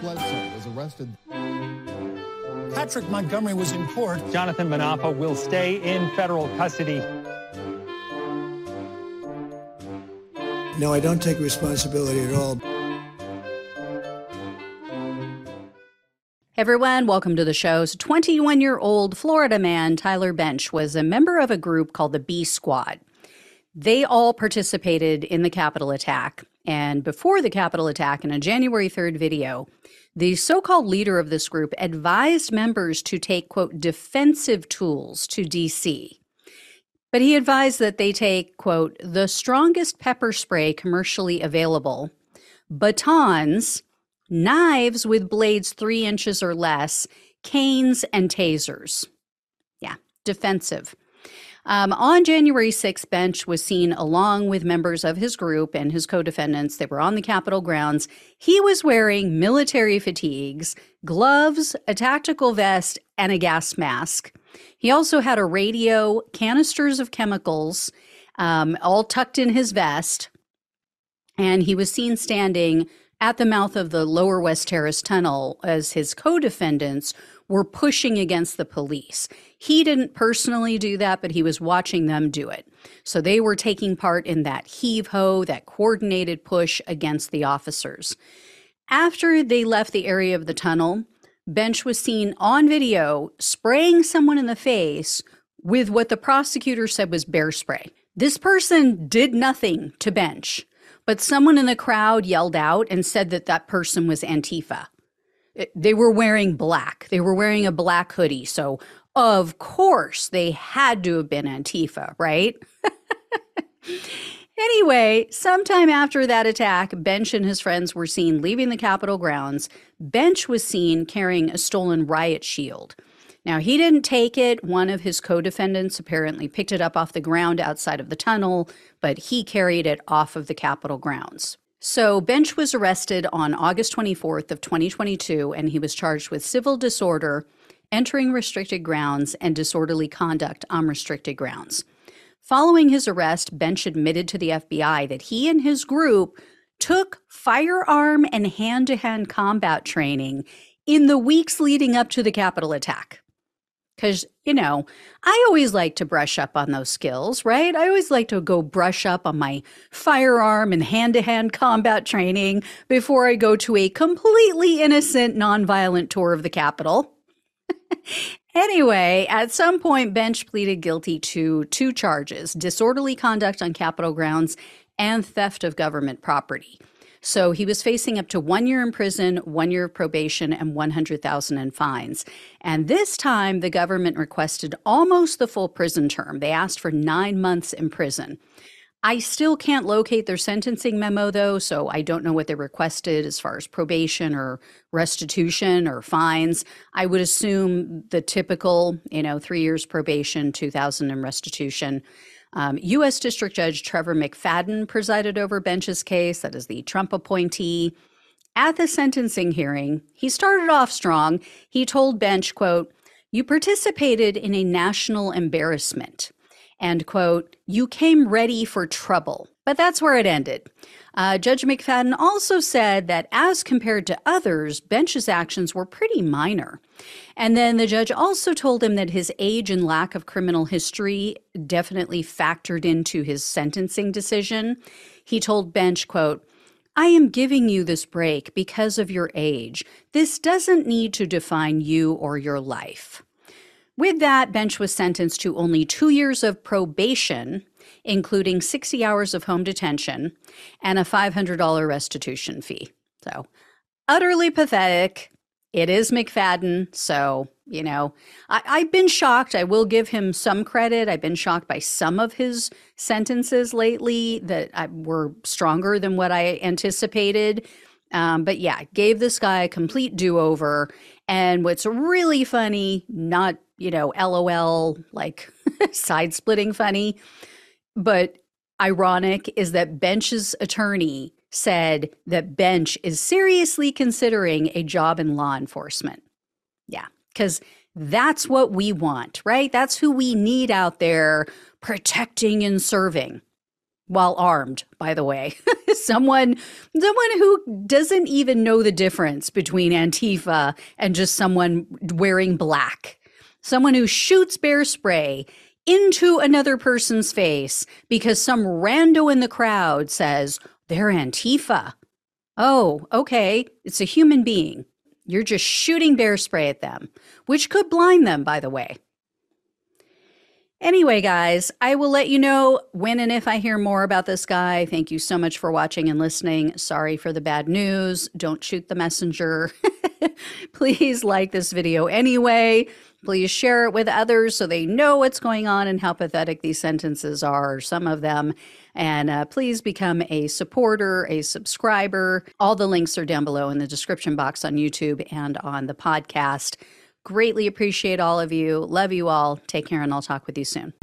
Bledsoe was arrested. Patrick Montgomery was in court. Jonathan Munafo will stay in federal custody. No, I don't take responsibility at all. everyone, welcome to the show. So 21 year old Florida man Tyler Bensch was a member of a group called the B Squad. They all participated in the Capitol attack. And before the Capitol attack, in a January 3rd video, the so called leader of this group advised members to take, quote, defensive tools to DC. But he advised that they take, quote, the strongest pepper spray commercially available, batons, knives with blades three inches or less, canes, and tasers. Yeah, defensive. Um, on January 6th, Bensch was seen along with members of his group and his co defendants. They were on the Capitol grounds. He was wearing military fatigues, gloves, a tactical vest, and a gas mask. He also had a radio, canisters of chemicals, um, all tucked in his vest. And he was seen standing at the mouth of the Lower West Terrace Tunnel as his co defendants were pushing against the police. He didn't personally do that, but he was watching them do it. So they were taking part in that heave ho, that coordinated push against the officers. After they left the area of the tunnel, Bensch was seen on video spraying someone in the face with what the prosecutor said was bear spray. This person did nothing to Bensch. But someone in the crowd yelled out and said that that person was Antifa. They were wearing black. They were wearing a black hoodie. So, of course, they had to have been Antifa, right? anyway, sometime after that attack, Bensch and his friends were seen leaving the Capitol grounds. Bensch was seen carrying a stolen riot shield. Now, he didn't take it. One of his co defendants apparently picked it up off the ground outside of the tunnel, but he carried it off of the Capitol grounds. So, Bensch was arrested on August 24th of 2022, and he was charged with civil disorder, entering restricted grounds, and disorderly conduct on restricted grounds. Following his arrest, Bensch admitted to the FBI that he and his group took firearm and hand to hand combat training in the weeks leading up to the Capitol attack. Because, you know, I always like to brush up on those skills, right? I always like to go brush up on my firearm and hand to hand combat training before I go to a completely innocent, nonviolent tour of the Capitol. anyway, at some point, Bensch pleaded guilty to two charges disorderly conduct on Capitol grounds and theft of government property. So he was facing up to one year in prison, one year of probation, and 100,000 in fines. And this time, the government requested almost the full prison term. They asked for nine months in prison. I still can't locate their sentencing memo, though, so I don't know what they requested as far as probation or restitution or fines. I would assume the typical, you know, three years probation, 2000 in restitution. Um, U.S. District Judge Trevor McFadden presided over Bensch's case, that is the Trump appointee. At the sentencing hearing, he started off strong. He told Bensch, quote, You participated in a national embarrassment and quote, you came ready for trouble. But that's where it ended. Uh, Judge McFadden also said that as compared to others, Bensch's actions were pretty minor. And then the judge also told him that his age and lack of criminal history definitely factored into his sentencing decision. He told Bensch, quote, I am giving you this break because of your age. This doesn't need to define you or your life. With that, Bensch was sentenced to only two years of probation, including 60 hours of home detention and a $500 restitution fee. So, utterly pathetic. It is McFadden. So, you know, I, have been shocked. I will give him some credit. I've been shocked by some of his sentences lately that I, were stronger than what I anticipated. Um, but yeah, gave this guy a complete do over. And what's really funny, not you know, LOL, like side splitting funny. But ironic is that Bensch's attorney said that Bensch is seriously considering a job in law enforcement. Yeah, because that's what we want, right? That's who we need out there protecting and serving. while armed, by the way. someone someone who doesn't even know the difference between Antifa and just someone wearing black. Someone who shoots bear spray into another person's face because some rando in the crowd says they're Antifa. Oh, okay. It's a human being. You're just shooting bear spray at them, which could blind them, by the way. Anyway, guys, I will let you know when and if I hear more about this guy. Thank you so much for watching and listening. Sorry for the bad news. Don't shoot the messenger. Please like this video anyway. Please share it with others so they know what's going on and how pathetic these sentences are, some of them. And uh, please become a supporter, a subscriber. All the links are down below in the description box on YouTube and on the podcast. Greatly appreciate all of you. Love you all. Take care, and I'll talk with you soon.